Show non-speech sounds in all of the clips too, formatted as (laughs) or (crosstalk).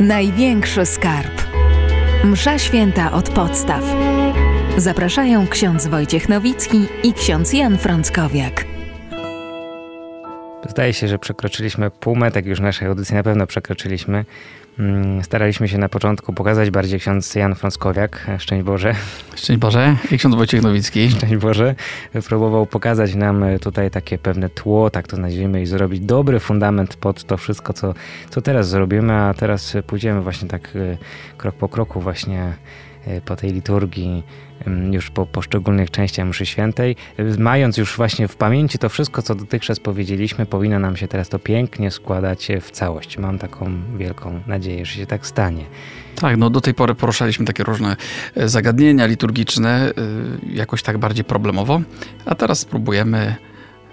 Największy skarb. Msza święta od podstaw. Zapraszają ksiądz Wojciech Nowicki i ksiądz Jan Frąckowiak. Zdaje się, że przekroczyliśmy półmetek już naszej audycji, na pewno przekroczyliśmy. Mm, staraliśmy się na początku pokazać bardziej ksiądz Jan Frąckowiak, szczęść Boże. Szczęść Boże i ksiądz Wojciech Nowicki. Szczęść Boże. Próbował pokazać nam tutaj takie pewne tło, tak to nazwijmy, i zrobić dobry fundament pod to wszystko, co, co teraz zrobimy, a teraz pójdziemy właśnie tak e, krok po kroku właśnie e, po tej liturgii już po poszczególnych częściach mszy świętej. Mając już właśnie w pamięci to wszystko, co dotychczas powiedzieliśmy, powinno nam się teraz to pięknie składać w całość. Mam taką wielką nadzieję, że się tak stanie. Tak, no do tej pory poruszaliśmy takie różne e, zagadnienia liturgiczne, e, jakoś tak bardziej problemowo, a teraz spróbujemy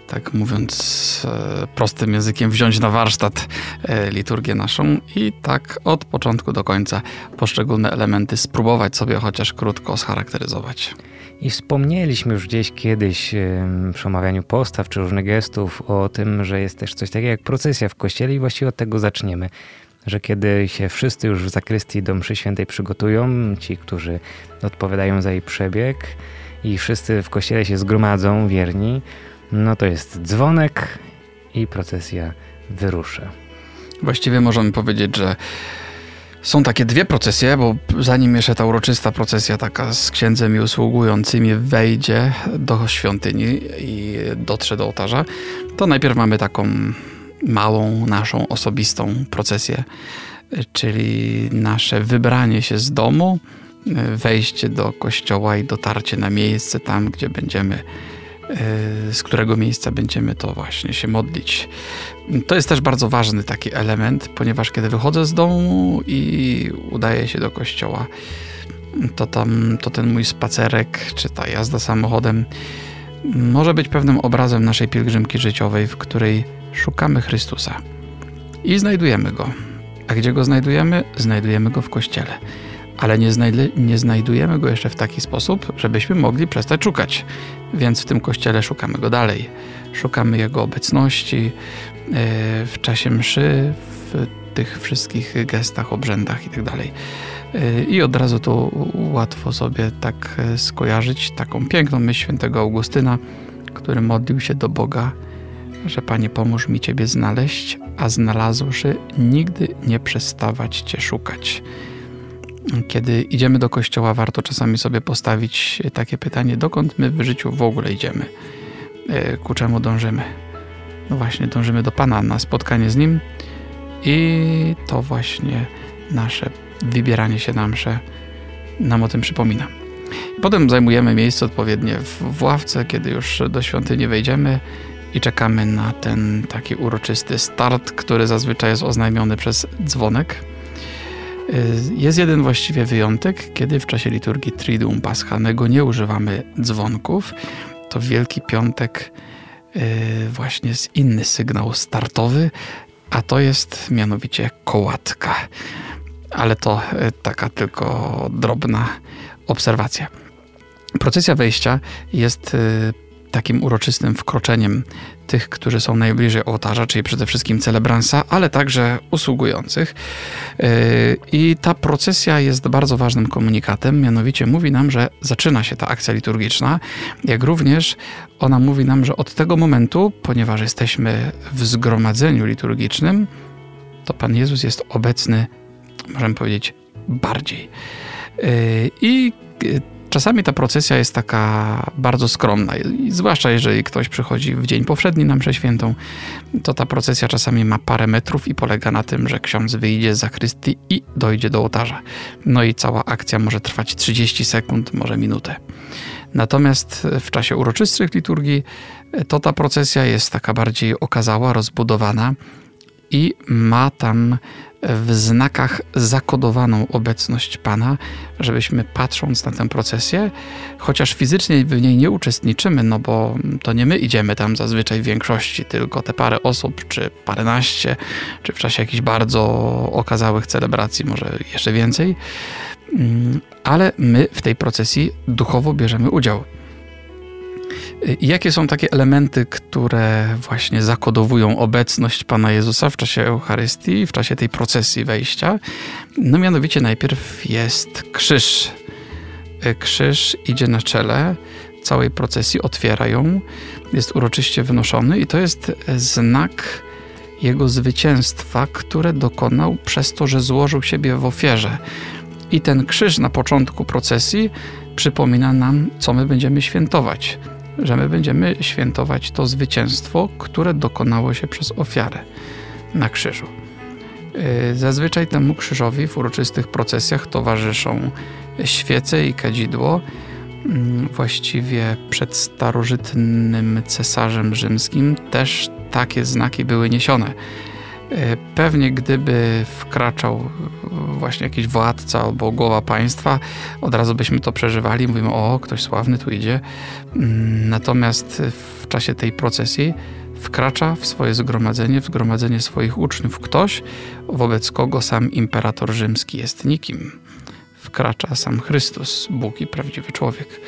tak mówiąc e, prostym językiem, wziąć na warsztat e, liturgię naszą i tak od początku do końca poszczególne elementy spróbować sobie chociaż krótko scharakteryzować. I wspomnieliśmy już gdzieś kiedyś przy omawianiu postaw czy różnych gestów o tym, że jest też coś takiego jak procesja w kościele i właściwie od tego zaczniemy. Że kiedy się wszyscy już w zakrystii do mszy świętej przygotują, ci, którzy odpowiadają za jej przebieg i wszyscy w kościele się zgromadzą, wierni, no to jest dzwonek i procesja wyrusza. Właściwie możemy powiedzieć, że są takie dwie procesje, bo zanim jeszcze ta uroczysta procesja taka z księdzem i usługującymi wejdzie do świątyni i dotrze do ołtarza, to najpierw mamy taką małą, naszą osobistą procesję, czyli nasze wybranie się z domu, wejście do kościoła i dotarcie na miejsce tam, gdzie będziemy z którego miejsca będziemy to właśnie się modlić. To jest też bardzo ważny taki element, ponieważ kiedy wychodzę z domu i udaję się do kościoła, to tam to ten mój spacerek czy ta jazda samochodem może być pewnym obrazem naszej pielgrzymki życiowej, w której szukamy Chrystusa i znajdujemy go. A gdzie go znajdujemy? Znajdujemy go w kościele ale nie, nie, znajdujemy go jeszcze w taki sposób, żebyśmy mogli przestać szukać. Więc w tym kościele szukamy go dalej. Szukamy jego obecności e, w czasie mszy, w tych wszystkich gestach, obrzędach itd. Tak e, I od razu tu łatwo sobie tak e, skojarzyć taką piękną myśl świętego Augustyna, który modlił się do Boga, że Panie pomóż mi Ciebie znaleźć, a znalazłszy nigdy nie przestawać Cię szukać. Kiedy idziemy do kościoła, warto czasami sobie postawić takie pytanie, dokąd my w życiu w ogóle idziemy, e, ku czemu dążymy. No właśnie, dążymy do Pana, na spotkanie z Nim i to właśnie nasze wybieranie się na msze nam o tym przypomina. Potem zajmujemy miejsce odpowiednie w, ławce, kiedy już do świątyni wejdziemy i czekamy na ten taki uroczysty start, który zazwyczaj jest oznajmiony przez dzwonek jest jeden właściwie wyjątek, kiedy w czasie liturgii Triduum Paschanego nie używamy dzwonków. To Wielki Piątek y, właśnie jest inny sygnał startowy, a to jest mianowicie kołatka. Ale to y, taka tylko drobna obserwacja. Procesja wejścia jest takim uroczystym wkroczeniem tych, którzy są najbliżej ołtarza, czyli przede wszystkim celebransa, ale także usługujących. Yy, I ta procesja jest bardzo ważnym komunikatem, mianowicie mówi nam, że zaczyna się ta akcja liturgiczna, jak również ona mówi nam, że od tego momentu, ponieważ jesteśmy w zgromadzeniu liturgicznym, to Pan Jezus jest obecny, możemy powiedzieć, bardziej. Yy, I Czasami ta procesja jest taka bardzo skromna, zwłaszcza jeżeli ktoś przychodzi w dzień powszedni na mszę świętą, to ta procesja czasami ma parę metrów i polega na tym, że ksiądz wyjdzie z zakrystii i dojdzie do ołtarza. No i cała akcja może trwać 30 sekund, może minutę. Natomiast w czasie uroczystych liturgii to ta procesja jest taka bardziej okazała, rozbudowana i ma tam w znakach zakodowaną obecność Pana, żebyśmy patrząc na tę procesję, chociaż fizycznie w niej nie uczestniczymy, no bo to nie my idziemy tam zazwyczaj w większości, tylko te parę osób, czy paręnaście, czy w czasie jakichś bardzo okazałych celebracji, może jeszcze więcej, mm, ale my w tej procesji duchowo bierzemy udział. I jakie są takie elementy, które właśnie zakodowują obecność Pana Jezusa w czasie Eucharystii, w czasie tej procesji wejścia? No mianowicie najpierw jest krzyż. Krzyż idzie na czele całej procesji, otwiera ją, jest uroczyście wynoszony i to jest znak jego zwycięstwa, które dokonał przez to, że złożył siebie w ofierze. I ten krzyż na początku procesji przypomina nam, co my będziemy świętować. Że my będziemy świętować to zwycięstwo, które dokonało się przez ofiarę na krzyżu. Y, zazwyczaj temu krzyżowi w uroczystych procesjach towarzyszą świece i kadzidło. Mm, właściwie przed starożytnym cesarzem rzymskim też takie znaki były niesione. E, pewnie gdyby wkraczał właśnie jakiś władca albo głowa państwa, od razu byśmy to przeżywali. Mówimy, o, ktoś sławny tu idzie. Mm, natomiast w czasie tej procesji wkracza w swoje zgromadzenie, w zgromadzenie swoich uczniów ktoś, wobec kogo sam imperator rzymski jest nikim. Wkracza sam Chrystus, Bóg i prawdziwy człowiek.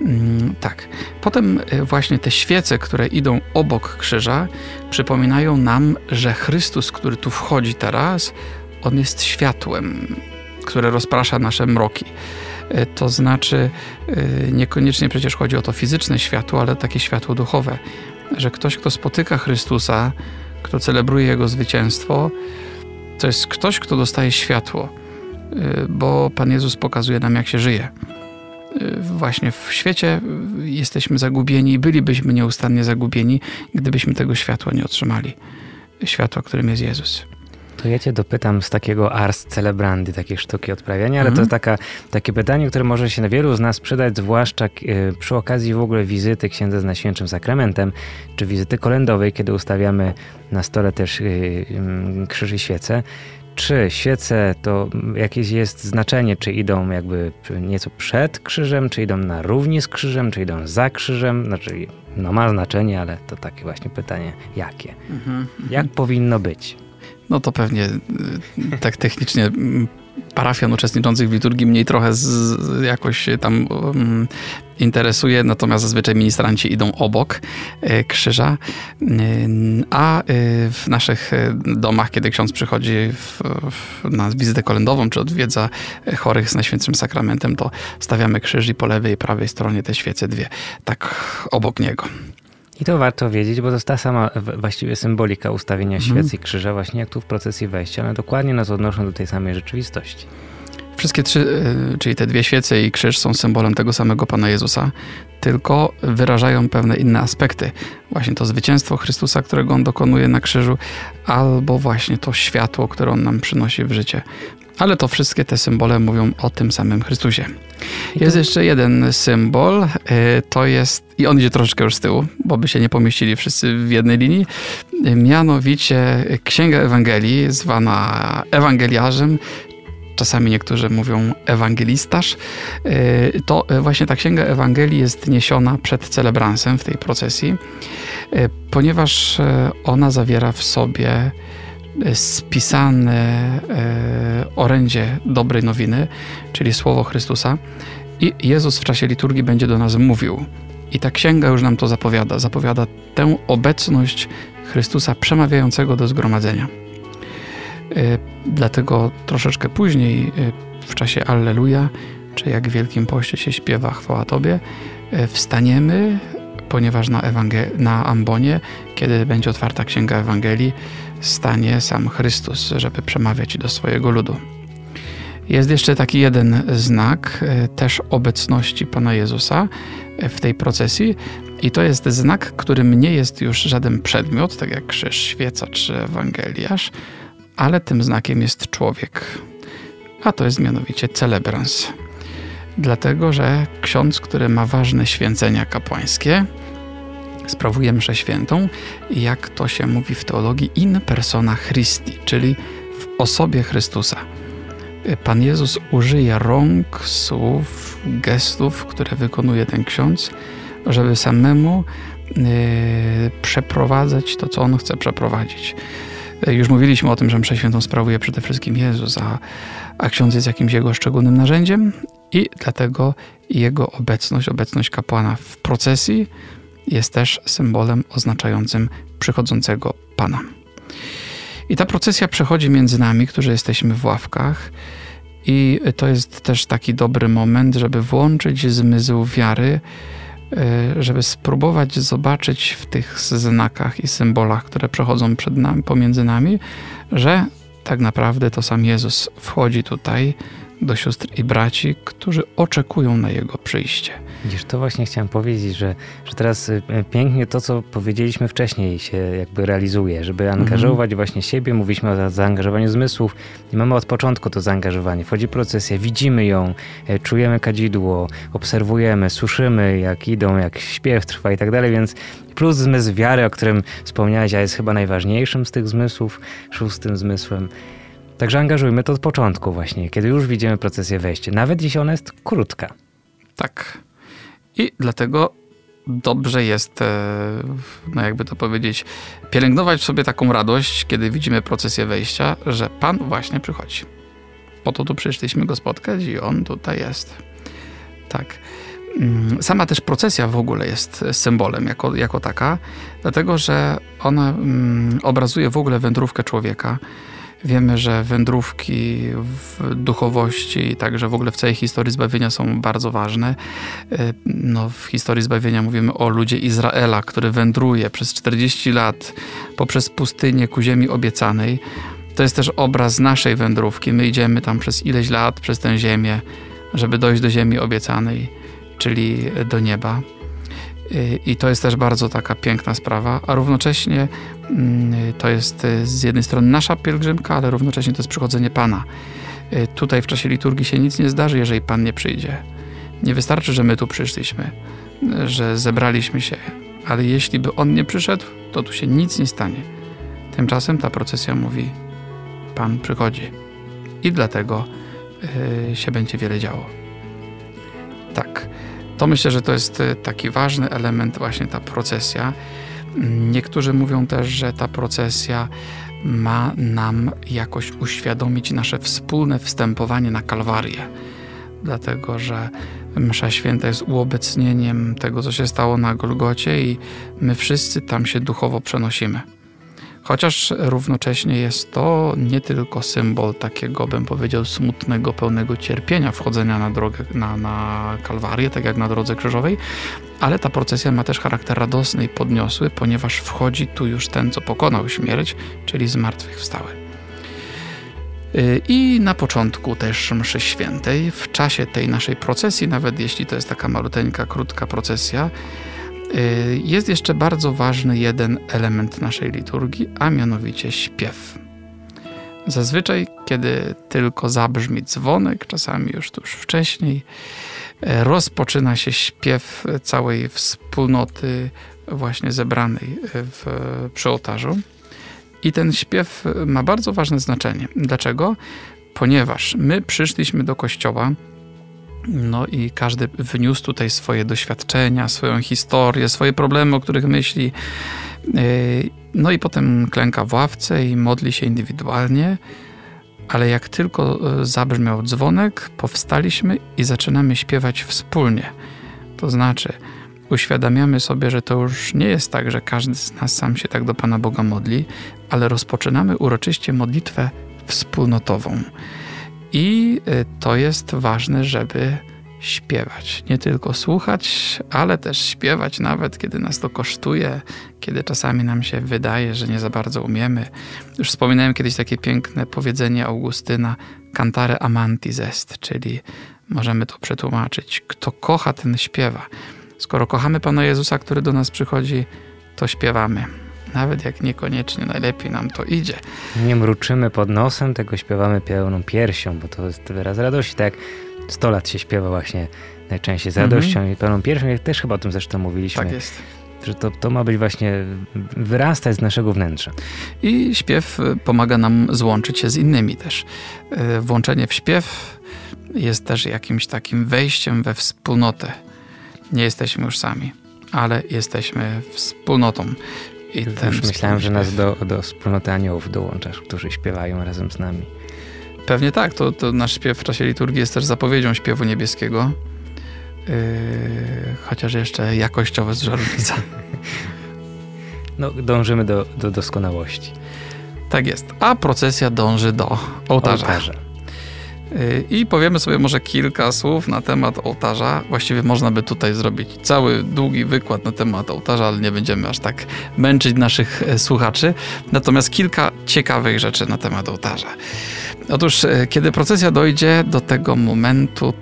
Mm, tak. Potem e, właśnie te świece, które idą obok krzyża, przypominają nam, że Chrystus, który tu wchodzi teraz, on jest światłem, które rozprasza nasze mroki. E, to znaczy, e, niekoniecznie przecież chodzi o to fizyczne światło, ale takie światło duchowe. Że ktoś, kto spotyka Chrystusa, kto celebruje Jego zwycięstwo, to jest ktoś, kto dostaje światło, bo Pan Jezus pokazuje nam, jak się żyje właśnie w świecie jesteśmy zagubieni i bylibyśmy nieustannie zagubieni, gdybyśmy tego światła nie otrzymali. Światła, którym jest Jezus. To ja cię dopytam z takiego ars celebrandi, takiej sztuki odprawiania, ale to jest taka, takie pytanie, które może się na wielu z nas przydać, zwłaszcza e, przy okazji w ogóle wizyty księdza z Najświętszym Sakramentem, czy wizyty kolędowej, kiedy ustawiamy na stole też krzyż i świece czy świece to jakieś jest znaczenie, czy idą jakby nieco przed krzyżem, czy idą na równi z krzyżem, czy idą za krzyżem? Znaczy, no ma znaczenie, ale to takie właśnie pytanie, jakie? Mhm, Jak mhm. powinno być? No to pewnie y, tak technicznie parafian uczestniczących w liturgii mniej trochę z, jakoś tam um, interesuje, natomiast zazwyczaj ministranci idą obok e, krzyża, e, a e, w naszych domach, kiedy ksiądz przychodzi w, w, na wizytę kolędową, czy odwiedza chorych z Najświętszym Sakramentem, to stawiamy krzyż i po lewej i prawej stronie te świece dwie, tak obok niego. I to warto wiedzieć, bo to jest ta sama właściwie symbolika ustawienia mhm. świec i krzyża, właśnie jak tu w procesji wejścia. One dokładnie nas odnoszą do tej samej rzeczywistości. Wszystkie trzy, e, czyli te dwie świece i krzyż są symbolem tego samego Pana Jezusa, tylko wyrażają pewne inne aspekty. Właśnie to zwycięstwo Chrystusa, którego On dokonuje na krzyżu, albo właśnie to światło, które On nam przynosi w życie. Ale to wszystkie te symbole mówią o tym samym Chrystusie. Jest jeszcze jeden symbol, y, to jest, i on idzie troszeczkę już z tyłu, bo by się nie pomieścili wszyscy w jednej linii, mianowicie Księga Ewangelii, zwana Ewangeliarzem, czasami niektórzy mówią ewangelistasz, y, to właśnie ta Księga Ewangelii jest niesiona przed celebransem w tej procesji, y, ponieważ ona zawiera w sobie spisane e, orędzie dobrej nowiny, czyli słowo Chrystusa. I Jezus w czasie liturgii będzie do nas mówił. I ta księga już nam to zapowiada. Zapowiada tę obecność Chrystusa przemawiającego do zgromadzenia. E, dlatego troszeczkę później, e, w czasie Alleluja, czy jak w Wielkim Poście się śpiewa chwała Tobie, wstaniemy, ponieważ na, Ewangel- na ambonie, kiedy będzie otwarta Księga Ewangelii, stanie sam Chrystus, żeby przemawiać do swojego ludu. Jest jeszcze taki jeden znak e, też obecności Pana Jezusa e, w tej procesji, i to jest znak, którym nie jest już żaden przedmiot, tak jak krzyż, świeca czy ewangeliarz, ale tym znakiem jest człowiek. A to jest mianowicie celebrans. Dlatego, że ksiądz, który ma ważne święcenia kapłańskie, sprawuje mszę świętą, jak to się mówi w teologii, in persona Christi, czyli w osobie Chrystusa. Pan Jezus użyje rąk, słów, gestów, które wykonuje ten ksiądz, żeby samemu yy, przeprowadzać to, co on chce przeprowadzić. Już mówiliśmy o tym, że mszę świętą sprawuje przede wszystkim Jezus, a, a ksiądz jest jakimś jego szczególnym narzędziem i dlatego jego obecność, obecność kapłana w procesji jest też symbolem oznaczającym przychodzącego Pana. I ta procesja przechodzi między nami, którzy jesteśmy w ławkach, i to jest też taki dobry moment, żeby włączyć zmysł wiary, e, żeby spróbować zobaczyć w tych znakach i symbolach, które przechodzą przed nami, pomiędzy nami, że tak naprawdę to sam Jezus wchodzi tutaj do sióstr i braci, którzy oczekują na Jego przyjście. Widzisz, to właśnie chciałem powiedzieć, że, że teraz y, pięknie to, co powiedzieliśmy wcześniej, się jakby realizuje, żeby mhm. angażować mhm. właśnie siebie. Mówiliśmy o zaangażowaniu zmysłów i mamy od początku to zaangażowanie. Wchodzi procesja, widzimy ją, e, czujemy kadzidło, obserwujemy, słyszymy, jak idą, jak śpiew trwa i tak dalej, więc plus zmysł wiary, o którym wspomniałeś, a jest chyba najważniejszym z tych zmysłów, szóstym zmysłem. Także angażujmy to od początku właśnie, kiedy już widzimy procesję wejścia, nawet jeśli ona jest krótka. Tak. I dlatego dobrze jest, e, no jakby to powiedzieć, pielęgnować w sobie taką radość, kiedy widzimy procesję wejścia, że Pan właśnie przychodzi. Po to tu przyszliśmy go spotkać i On tutaj jest. Tak. Mm, sama też procesja w ogóle jest symbolem jako, jako taka, dlatego że ona mm, obrazuje w ogóle wędrówkę człowieka Wiemy, że wędrówki w duchowości, także w ogóle w całej historii zbawienia są bardzo ważne. E, no, w historii zbawienia mówimy o ludzie Izraela, który wędruje przez 40 lat poprzez pustynię ku ziemi obiecanej. To jest też obraz naszej wędrówki. My idziemy tam przez ileś lat przez tę ziemię, żeby dojść do ziemi obiecanej, czyli do nieba. I to jest też bardzo taka piękna sprawa, a równocześnie mm, to jest e, z jednej strony nasza pielgrzymka, ale równocześnie to jest przychodzenie Pana. E, tutaj w czasie liturgii się nic nie zdarzy, jeżeli Pan nie przyjdzie. Nie wystarczy, że my tu przyszliśmy, że zebraliśmy się, ale jeśli by On nie przyszedł, to tu się nic nie stanie. Tymczasem ta procesja mówi: Pan przychodzi. I dlatego się będzie wiele działo. To myślę, że to jest e, taki ważny element, właśnie ta procesja. Niektórzy mówią też, że ta procesja ma nam jakoś uświadomić nasze wspólne wstępowanie na Kalwarię. Dlatego, że Msza Święta jest uobecnieniem tego, co się stało na Golgocie, i my wszyscy tam się duchowo przenosimy. Chociaż równocześnie jest to nie tylko symbol takiego, bym powiedział, smutnego, pełnego cierpienia wchodzenia na drogę, na, na Kalwarię, tak jak na drodze krzyżowej, ale ta procesja ma też charakter radosny i podniosły, ponieważ wchodzi tu już ten, co pokonał śmierć, czyli zmartwychwstały. I na początku też mszy świętej, w czasie tej naszej procesji, nawet jeśli to jest taka maluteńka, krótka procesja, jest jeszcze bardzo ważny jeden element naszej liturgii, a mianowicie śpiew. Zazwyczaj, kiedy tylko zabrzmi dzwonek, czasami już tuż wcześniej, y, rozpoczyna się śpiew całej wspólnoty właśnie zebranej w, przy ołtarzu. I ten śpiew ma bardzo ważne znaczenie. Dlaczego? Ponieważ my przyszliśmy do kościoła no i każdy wniósł tutaj swoje doświadczenia, swoją historię, swoje problemy, o których myśli. E, no i potem klęka w ławce i modli się indywidualnie, ale jak tylko e, zabrzmiał dzwonek, powstaliśmy i zaczynamy śpiewać wspólnie. To znaczy, uświadamiamy sobie, że to już nie jest tak, że każdy z nas sam się tak do Pana Boga modli, ale rozpoczynamy uroczyście modlitwę wspólnotową. I y, to jest ważne, żeby śpiewać. Nie tylko słuchać, ale też śpiewać, nawet kiedy nas to kosztuje, kiedy czasami nam się wydaje, że nie za bardzo umiemy. Już wspominałem kiedyś takie piękne powiedzenie Augustyna: cantare amantis est, czyli możemy to przetłumaczyć: kto kocha, ten śpiewa. Skoro kochamy Pana Jezusa, który do nas przychodzi, to śpiewamy nawet jak niekoniecznie najlepiej nam to idzie. Nie mruczymy pod nosem, tego śpiewamy pełną piersią, bo to jest wyraz radości. Tak jak 100 lat się śpiewa właśnie najczęściej z radością mm -hmm. i pełną piersią. Jak też chyba o tym zresztą mówiliśmy. Tak jest. Że to, to ma być właśnie, wyrastać z naszego wnętrza. I śpiew y, pomaga nam złączyć się z innymi też. Y, włączenie w śpiew jest też jakimś takim wejściem we wspólnotę. Nie jesteśmy już sami, ale jesteśmy wspólnotą. I ten Już myślałem, że nas do, do wspólnoty aniołów dołączasz, którzy śpiewają razem z nami. Pewnie tak. To, to nasz śpiew w czasie liturgii jest też zapowiedzią śpiewu niebieskiego. chociaż jeszcze jakościowo jest różnica. (laughs) No, dążymy do, do doskonałości. Tak jest. A procesja dąży do ołtarza. ołtarza. Y, I powiemy sobie może kilka słów na temat ołtarza. Właściwie można by tutaj zrobić cały długi wykład na temat ołtarza, ale nie będziemy aż tak męczyć naszych e, słuchaczy. Natomiast kilka ciekawych rzeczy na temat ołtarza. Otóż, e, kiedy procesja dojdzie do tego momentu,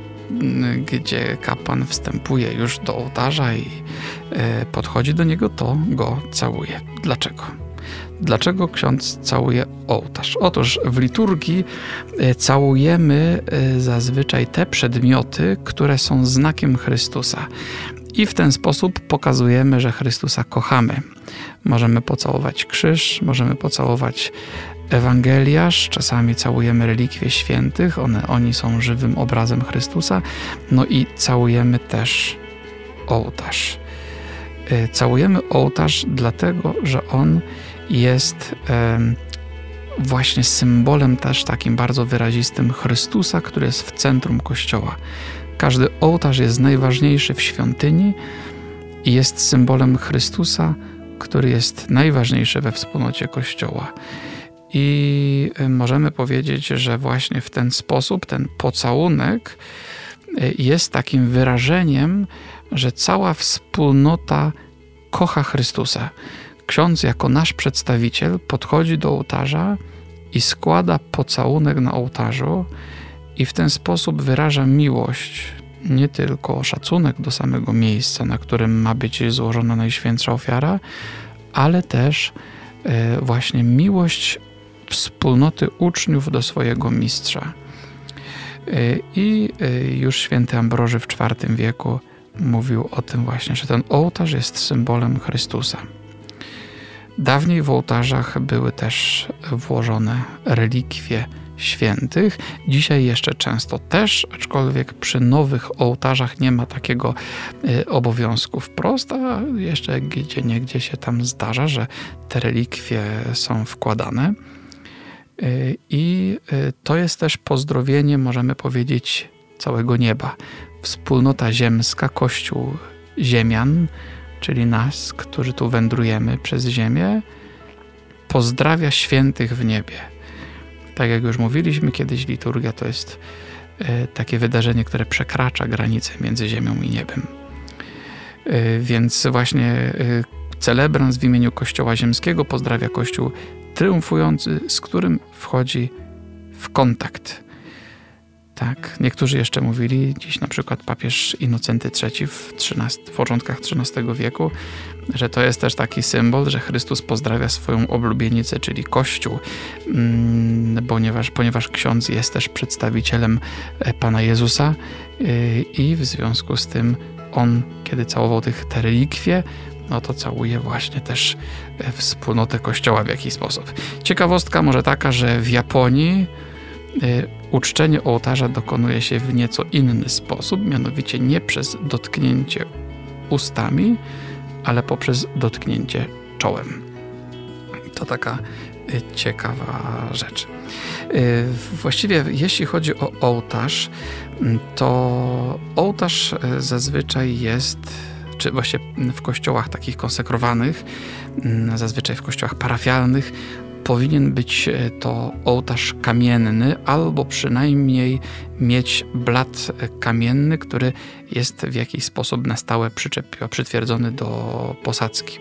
gdzie kapłan wstępuje już do ołtarza i e, podchodzi do niego, to go całuje. Dlaczego? Dlaczego ksiądz całuje ołtarz? Otóż w liturgii e, całujemy e, zazwyczaj te przedmioty, które są znakiem Chrystusa. I w ten sposób pokazujemy, że Chrystusa kochamy. Możemy pocałować krzyż, możemy pocałować Ewangeliarz, czasami całujemy relikwie świętych, one, oni są żywym obrazem Chrystusa, no i całujemy też ołtarz. E, całujemy ołtarz dlatego, że on jest właśnie symbolem też takim bardzo wyrazistym Chrystusa, który jest w centrum Kościoła. Każdy ołtarz jest najważniejszy w świątyni i jest symbolem Chrystusa, który jest najważniejszy we wspólnocie Kościoła. I możemy powiedzieć, że właśnie w ten sposób ten pocałunek e, jest takim wyrażeniem, że cała wspólnota kocha Chrystusa. Ksiądz, jako nasz przedstawiciel, podchodzi do ołtarza i składa pocałunek na ołtarzu, i w ten sposób wyraża miłość, nie tylko szacunek do samego miejsca, na którym ma być złożona najświętsza ofiara, ale też e, właśnie miłość wspólnoty uczniów do swojego mistrza. E, I e, już święty Ambroży w IV wieku mówił o tym właśnie, że ten ołtarz jest symbolem Chrystusa. Dawniej w ołtarzach były też włożone relikwie świętych. Dzisiaj jeszcze często też, aczkolwiek przy nowych ołtarzach nie ma takiego y, obowiązku wprost, a jeszcze gdzie niegdzie się tam zdarza, że te relikwie są wkładane. Y, I y, to jest też pozdrowienie, możemy powiedzieć, całego nieba. Wspólnota ziemska, Kościół Ziemian, czyli nas, którzy tu wędrujemy przez ziemię, pozdrawia świętych w niebie. Tak jak już mówiliśmy kiedyś, liturgia to jest e, takie wydarzenie, które przekracza granicę między ziemią i niebem. E, więc właśnie e, celebrant w imieniu Kościoła Ziemskiego pozdrawia Kościół triumfujący, z którym wchodzi w kontakt tak, niektórzy jeszcze mówili, dziś na przykład papież Inocenty III w, 13, w początkach XIII wieku, że to jest też taki symbol, że Chrystus pozdrawia swoją oblubienicę, czyli Kościół, mm, ponieważ, ponieważ ksiądz jest też przedstawicielem e, Pana Jezusa e, i w związku z tym on, kiedy całował tych te relikwie, no to całuje właśnie też e, wspólnotę Kościoła w jakiś sposób. Ciekawostka może taka, że w Japonii uczczenie ołtarza dokonuje się w nieco inny sposób, mianowicie nie przez dotknięcie ustami, ale poprzez dotknięcie czołem. To taka y, ciekawa rzecz. Y, właściwie, jeśli chodzi o ołtarz, mm, to ołtarz zazwyczaj jest, czy właśnie w kościołach takich konsekrowanych, mm, zazwyczaj w kościołach parafialnych, powinien być e, to ołtarz kamienny, albo przynajmniej mieć blat kamienny, który jest w jakiś sposób na stałe przytwierdzony do posadzki.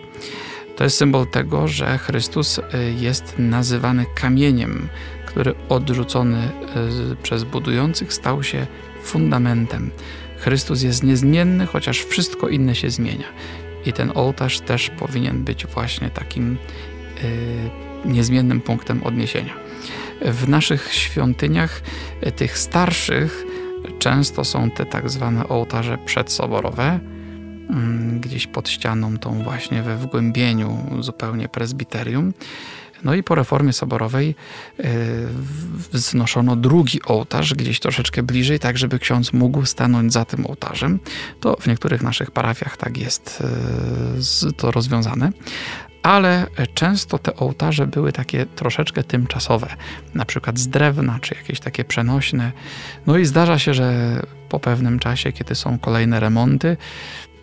To jest symbol tego, że Chrystus e, jest nazywany kamieniem, który odrzucony e, przez budujących stał się fundamentem. Chrystus jest niezmienny, chociaż wszystko inne się zmienia. I ten ołtarz też powinien być właśnie takim niezmiennym punktem odniesienia. W naszych świątyniach, e, tych starszych, często są te tak zwane ołtarze przedsoborowe, mm, gdzieś pod ścianą tą właśnie we wgłębieniu zupełnie prezbiterium. No i po reformie soborowej e, wznoszono drugi ołtarz, gdzieś troszeczkę bliżej, tak żeby ksiądz mógł stanąć za tym ołtarzem. To w niektórych naszych parafiach tak jest e, to rozwiązane ale często te ołtarze były takie troszeczkę tymczasowe, na przykład z drewna, czy jakieś takie przenośne. No i zdarza się, że po pewnym czasie, kiedy są kolejne remonty,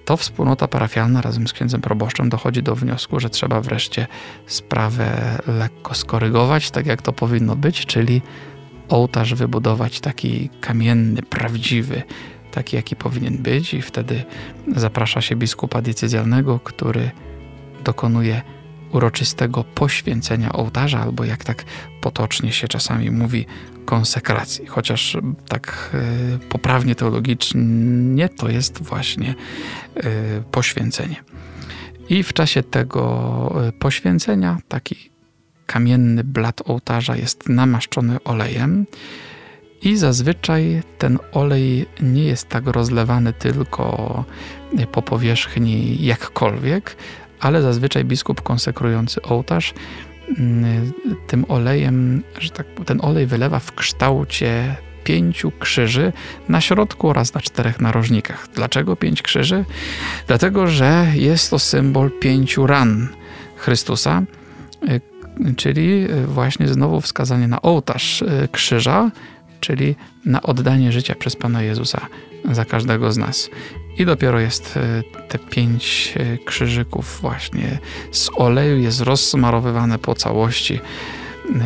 to wspólnota parafialna razem z księdzem proboszczem dochodzi do wniosku, że trzeba wreszcie sprawę lekko skorygować, tak jak to powinno być, czyli ołtarz wybudować taki kamienny, prawdziwy, taki jaki powinien być, i wtedy zaprasza się biskupa decyzjalnego, który dokonuje uroczystego poświęcenia ołtarza, albo jak tak potocznie się czasami mówi, konsekracji. Chociaż tak y, poprawnie teologicznie to jest właśnie y, poświęcenie. I w czasie tego y, poświęcenia taki kamienny blat ołtarza jest namaszczony olejem. I zazwyczaj ten olej nie jest tak rozlewany tylko po powierzchni jakkolwiek, ale zazwyczaj biskup konsekrujący ołtarz mm, tym olejem, że tak ten olej wylewa w kształcie pięciu krzyży na środku oraz na czterech narożnikach. Dlaczego pięć krzyży? Dlatego, że jest to symbol pięciu ran Chrystusa, y, czyli właśnie znowu wskazanie na ołtarz y, krzyża, czyli na oddanie życia przez Pana Jezusa za każdego z nas. I dopiero jest e, te pięć e, krzyżyków właśnie z oleju jest rozsmarowywane po całości, e,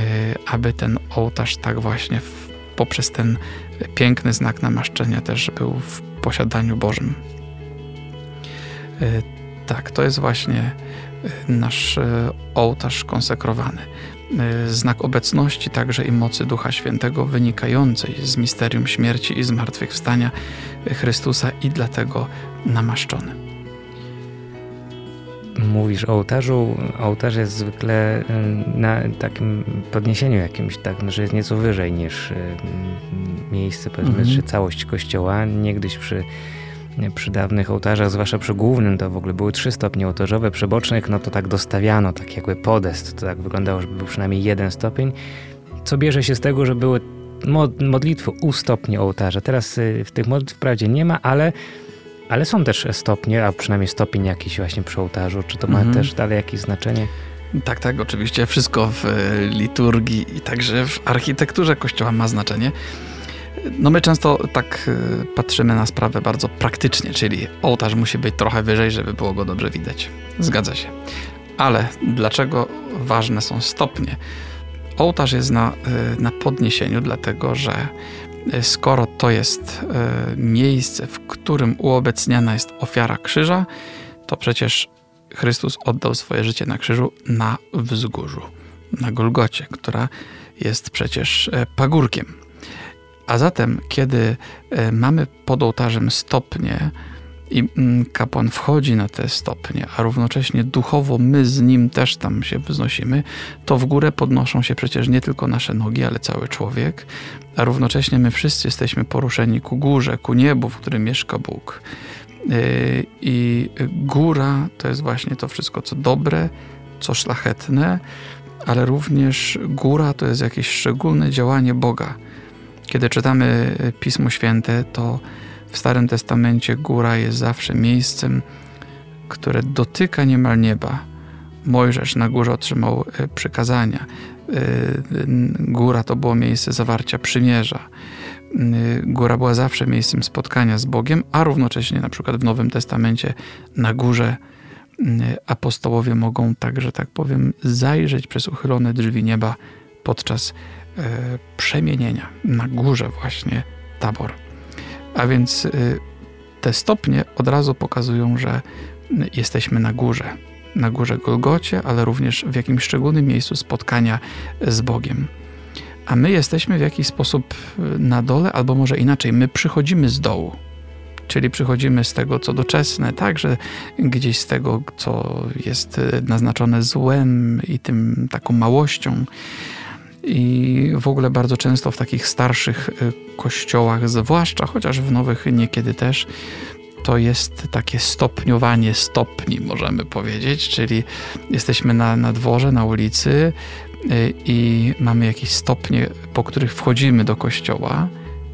aby ten ołtarz tak właśnie poprzez ten piękny znak namaszczenia też był w posiadaniu Bożym. Tak, to jest właśnie nasz ołtarz konsekrowany. Y, znak obecności także i mocy Ducha Świętego wynikającej z misterium śmierci i zmartwychwstania Chrystusa i dlatego namaszczony. Mówisz o ołtarzu. Ołtarz jest zwykle y, na takim podniesieniu jakimś, tak, że jest nieco wyżej niż y, miejsce, powiedzmy, mhm. czy całość kościoła. Niegdyś przy przy dawnych ołtarzach, zwłaszcza przy głównym, to w ogóle były trzy stopnie ołtarzowe, przy bocznych no to tak dostawiano, tak jakby podest, to tak wyglądało, żeby był przynajmniej jeden stopień, co bierze się z tego, że były modlitwy u stopni ołtarza. Teraz y, w tych modlitw wprawdzie nie ma, ale, ale są też stopnie, a przynajmniej stopień jakiś właśnie przy ołtarzu. Czy to ma mhm. też dalej jakieś znaczenie? Tak, tak, oczywiście. Wszystko w y, liturgii i także w architekturze kościoła ma znaczenie. No my często tak y, patrzymy na sprawę bardzo praktycznie, czyli ołtarz musi być trochę wyżej, żeby było go dobrze widać. Zgadza się. Ale dlaczego ważne są stopnie? Ołtarz jest na, y, na podniesieniu, dlatego że y, skoro to jest miejsce, w którym uobecniana jest ofiara krzyża, to przecież Chrystus oddał swoje życie na krzyżu na wzgórzu, na Golgocie, która jest przecież pagórkiem. A zatem, kiedy e, mamy pod ołtarzem stopnie i mm, kapłan wchodzi na te stopnie, a równocześnie duchowo my z nim też tam się wznosimy, to w górę podnoszą się przecież nie tylko nasze nogi, ale cały człowiek, a równocześnie my wszyscy jesteśmy poruszeni ku górze, ku niebu, w którym mieszka Bóg. E, I góra to jest właśnie to wszystko, co dobre, co szlachetne, ale również góra to jest jakieś szczególne działanie Boga kiedy czytamy Pismo Święte, to w Starym Testamencie góra jest zawsze miejscem, które dotyka niemal nieba. Mojżesz na górze otrzymał e, przykazania. E, góra to było miejsce zawarcia przymierza. E, góra była zawsze miejscem spotkania z Bogiem, a równocześnie na przykład w Nowym Testamencie na górze apostołowie mogą także, tak powiem, zajrzeć przez uchylone drzwi nieba podczas E, przemienienia na górze właśnie tabor. A więc e, te stopnie od razu pokazują, że jesteśmy na górze. Na górze Golgocie, ale również w jakimś szczególnym miejscu spotkania z Bogiem. A my jesteśmy w jakiś sposób e, na dole, albo może inaczej, my przychodzimy z dołu. Czyli przychodzimy z tego, co doczesne, także gdzieś z tego, co jest naznaczone złem i tym taką małością i w ogóle bardzo często w takich starszych y, kościołach, zwłaszcza chociaż w nowych niekiedy też, to jest takie stopniowanie stopni, możemy powiedzieć, czyli jesteśmy na, na dworze, na ulicy y, i mamy jakieś stopnie, po których wchodzimy do kościoła.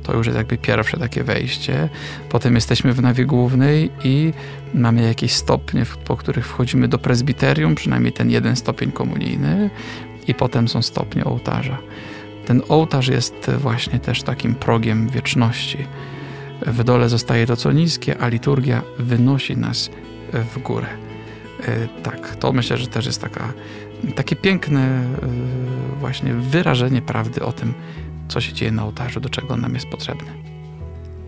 To już jest jakby pierwsze takie wejście. Potem jesteśmy w nawie głównej i mamy jakieś stopnie, po których wchodzimy do prezbiterium, przynajmniej ten jeden stopień komunijny, i potem są stopnie ołtarza. Ten ołtarz jest właśnie też takim progiem wieczności. W dole zostaje to co niskie, a liturgia wynosi nas w górę. E, tak, to myślę, że też jest taka, takie piękne e, właśnie wyrażenie prawdy o tym, co się dzieje na ołtarzu, do czego nam jest potrzebny.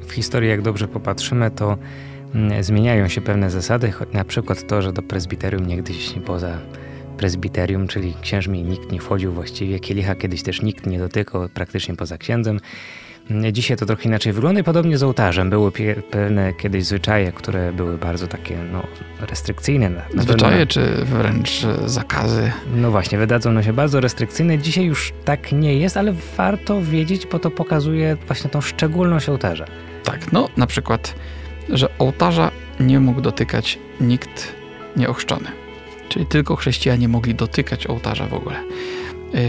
W historii, jak dobrze popatrzymy, to mm, zmieniają się pewne zasady, na przykład to, że do prezbiterium niegdyś poza prezbiterium, czyli księżmi nikt nie wchodził właściwie, kielicha kiedyś też nikt nie dotykał, praktycznie poza księdzem. Dzisiaj to trochę inaczej wygląda i podobnie z ołtarzem. Były pewne kiedyś zwyczaje, które były bardzo takie no, restrykcyjne. Zwyczaje czy wręcz zakazy? No właśnie, wydadzą się bardzo restrykcyjne. Dzisiaj już tak nie jest, ale warto wiedzieć, bo to pokazuje właśnie tą szczególność ołtarza. Tak, no na przykład, że ołtarza nie mógł dotykać nikt nieochrzczony. Czyli tylko chrześcijanie mogli dotykać ołtarza w ogóle. Yy,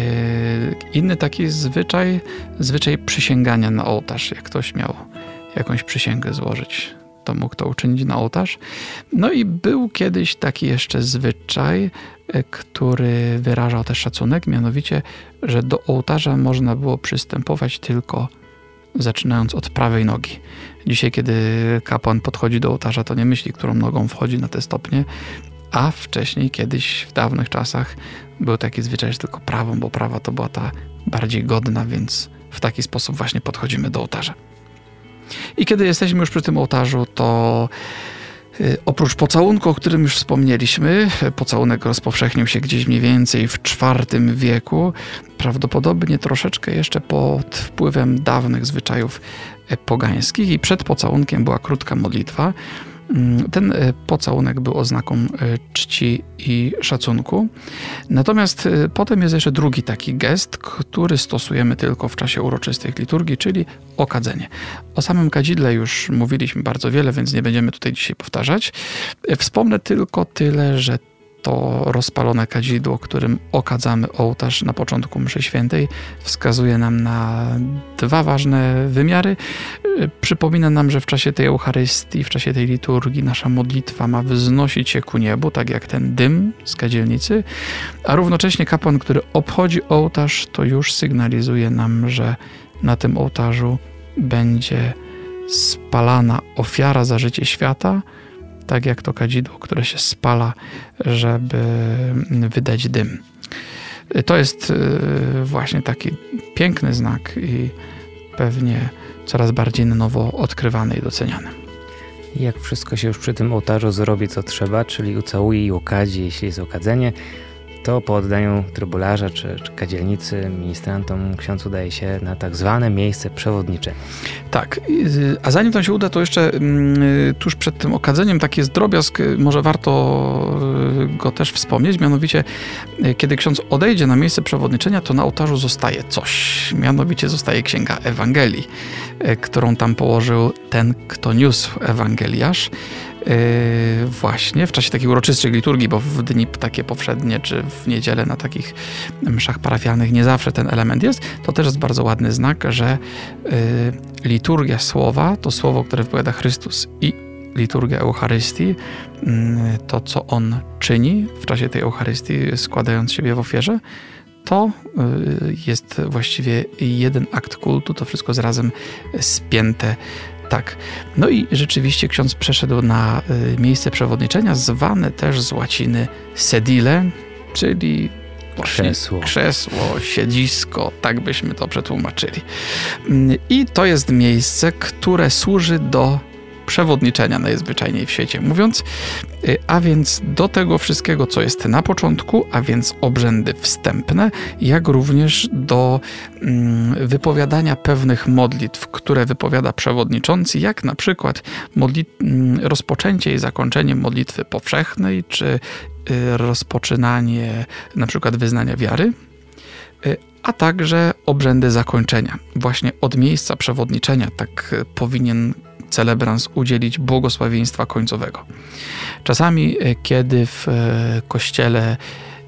inny taki zwyczaj, zwyczaj przysięgania na ołtarz. Jak ktoś miał jakąś przysięgę złożyć, to mógł to uczynić na ołtarz. No i był kiedyś taki jeszcze zwyczaj, yy, który wyrażał też szacunek, mianowicie, że do ołtarza można było przystępować tylko zaczynając od prawej nogi. Dzisiaj, kiedy kapłan podchodzi do ołtarza, to nie myśli, którą nogą wchodzi na te stopnie, a wcześniej, kiedyś w dawnych czasach, był taki zwyczaj, że tylko prawą, bo prawa to była ta bardziej godna, więc w taki sposób właśnie podchodzimy do ołtarza. I kiedy jesteśmy już przy tym ołtarzu, to y, Oprócz pocałunku, o którym już wspomnieliśmy, pocałunek rozpowszechnił się gdzieś mniej więcej w IV wieku, prawdopodobnie troszeczkę jeszcze pod wpływem dawnych zwyczajów pogańskich i przed pocałunkiem była krótka modlitwa, ten e, pocałunek był oznaką e, czci i szacunku. Natomiast e, potem jest jeszcze drugi taki gest, który stosujemy tylko w czasie uroczystych liturgii, czyli okadzenie. O samym kadzidle już mówiliśmy bardzo wiele, więc nie będziemy tutaj dzisiaj powtarzać. Wspomnę tylko tyle, że to rozpalone kadzidło, którym okadzamy ołtarz na początku mszy świętej, wskazuje nam na dwa ważne wymiary. Przypomina nam, że w czasie tej Eucharystii, w czasie tej liturgii nasza modlitwa ma wznosić się ku niebu, tak jak ten dym z kadzielnicy, a równocześnie kapłan, który obchodzi ołtarz, to już sygnalizuje nam, że na tym ołtarzu będzie spalana ofiara za życie świata, tak jak to kadzidło, które się spala, żeby wydać dym. To jest y, właśnie taki piękny znak i pewnie coraz bardziej na nowo odkrywany i doceniany. Jak wszystko się już przy tym ołtarzu zrobi, co trzeba, czyli ucałuje i okadzi, jeśli jest okadzenie, to po oddaniu trybularza czy, czy kadzielnicy ministrantom ksiądz udaje się na tak zwane miejsce przewodnicze. Tak, a zanim to się uda, to jeszcze mm, tuż przed tym okadzeniem taki jest drobiazg, może warto y, go też wspomnieć, mianowicie y, kiedy ksiądz odejdzie na miejsce przewodniczenia, to na ołtarzu zostaje coś, mianowicie zostaje księga Ewangelii, y, którą tam położył ten, kto niósł Ewangeliarz. Yy, właśnie w czasie takich uroczystych liturgii, bo w dni takie powszednie czy w niedzielę na takich mszach parafialnych nie zawsze ten element jest, to też jest bardzo ładny znak, że yy, liturgia słowa to słowo, które wypowiada Chrystus i liturgia Eucharystii, yy, to co on czyni w czasie tej Eucharystii, składając siebie w ofierze, to jest właściwie jeden akt kultu, to wszystko zarazem spięte tak. No i rzeczywiście ksiądz przeszedł na y, miejsce przewodniczenia, zwane też z łaciny sedile, czyli krzesło. krzesło, siedzisko, tak byśmy to przetłumaczyli. Mm, I to jest miejsce, które służy do przewodniczenia najzwyczajniej w świecie mówiąc, y, a więc do tego wszystkiego, co jest na początku, a więc obrzędy wstępne, jak również do mm, wypowiadania pewnych modlitw, które wypowiada przewodniczący, jak na przykład mm, rozpoczęcie i zakończenie modlitwy powszechnej, czy y, rozpoczynanie na przykład wyznania wiary, y, a także obrzędy zakończenia. Właśnie od miejsca przewodniczenia tak powinien celebrans udzielić błogosławieństwa końcowego. Czasami, e, kiedy w e, kościele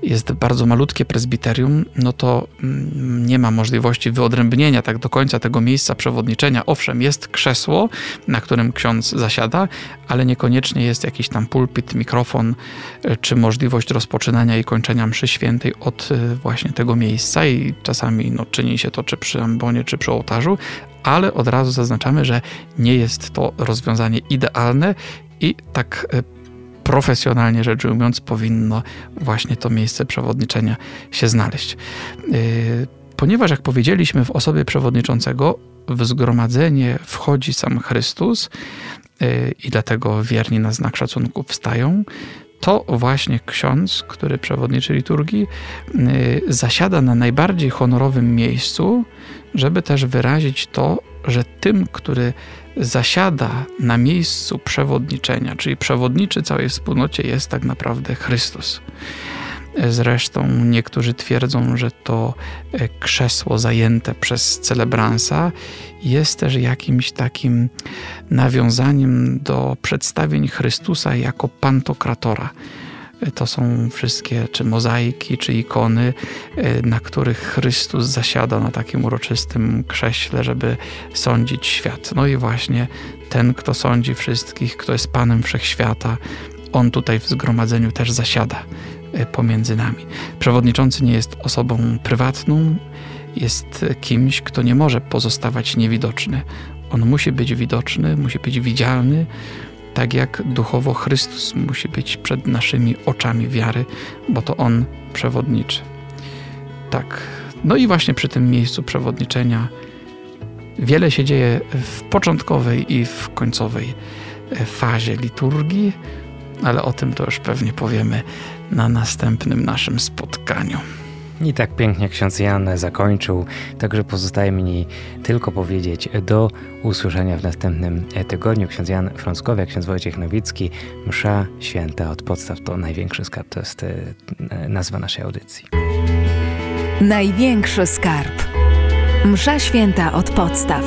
jest bardzo malutkie prezbiterium, no to mm, nie ma możliwości wyodrębnienia tak do końca tego miejsca przewodniczenia. Owszem, jest krzesło, na którym ksiądz zasiada, ale niekoniecznie jest jakiś tam pulpit, mikrofon, e, czy możliwość rozpoczynania i kończenia mszy świętej od e, właśnie tego miejsca i czasami no, czyni się to czy przy ambonie, czy przy ołtarzu, ale od razu zaznaczamy, że nie jest to rozwiązanie idealne i tak e, profesjonalnie rzecz ujmując, powinno właśnie to miejsce przewodniczenia się znaleźć. Ponieważ, jak powiedzieliśmy, w osobie przewodniczącego w zgromadzenie wchodzi sam Chrystus i dlatego wierni na znak szacunku wstają, to właśnie ksiądz, który przewodniczy liturgii, y, zasiada na najbardziej honorowym miejscu, żeby też wyrazić to, że tym, który zasiada na miejscu przewodniczenia, czyli przewodniczy całej wspólnocie, jest tak naprawdę Chrystus. Zresztą niektórzy twierdzą, że to e, krzesło zajęte przez celebransa jest też jakimś takim nawiązaniem do przedstawień Chrystusa jako pantokratora. E, to są wszystkie czy mozaiki, czy ikony, e, na których Chrystus zasiada na takim uroczystym krześle, żeby sądzić świat. No i właśnie ten, kto sądzi wszystkich, kto jest Panem Wszechświata, on tutaj w zgromadzeniu też zasiada E, pomiędzy nami. Przewodniczący nie jest osobą prywatną, jest kimś, kto nie może pozostawać niewidoczny. On musi być widoczny, musi być widzialny, tak jak duchowo Chrystus musi być przed naszymi oczami wiary, bo to On przewodniczy. Tak. No i właśnie przy tym miejscu przewodniczenia wiele się dzieje w początkowej i w końcowej e, fazie liturgii, ale o tym to już pewnie powiemy na następnym naszym spotkaniu. I tak pięknie ksiądz Jan zakończył, także pozostaje mi tylko powiedzieć do usłyszenia w następnym tygodniu. Ksiądz Jan Frąckowiak, ksiądz Wojciech Nowicki, msza święta od podstaw to największy skarb, to jest e, nazwa naszej audycji. Największy skarb. Msza święta od podstaw.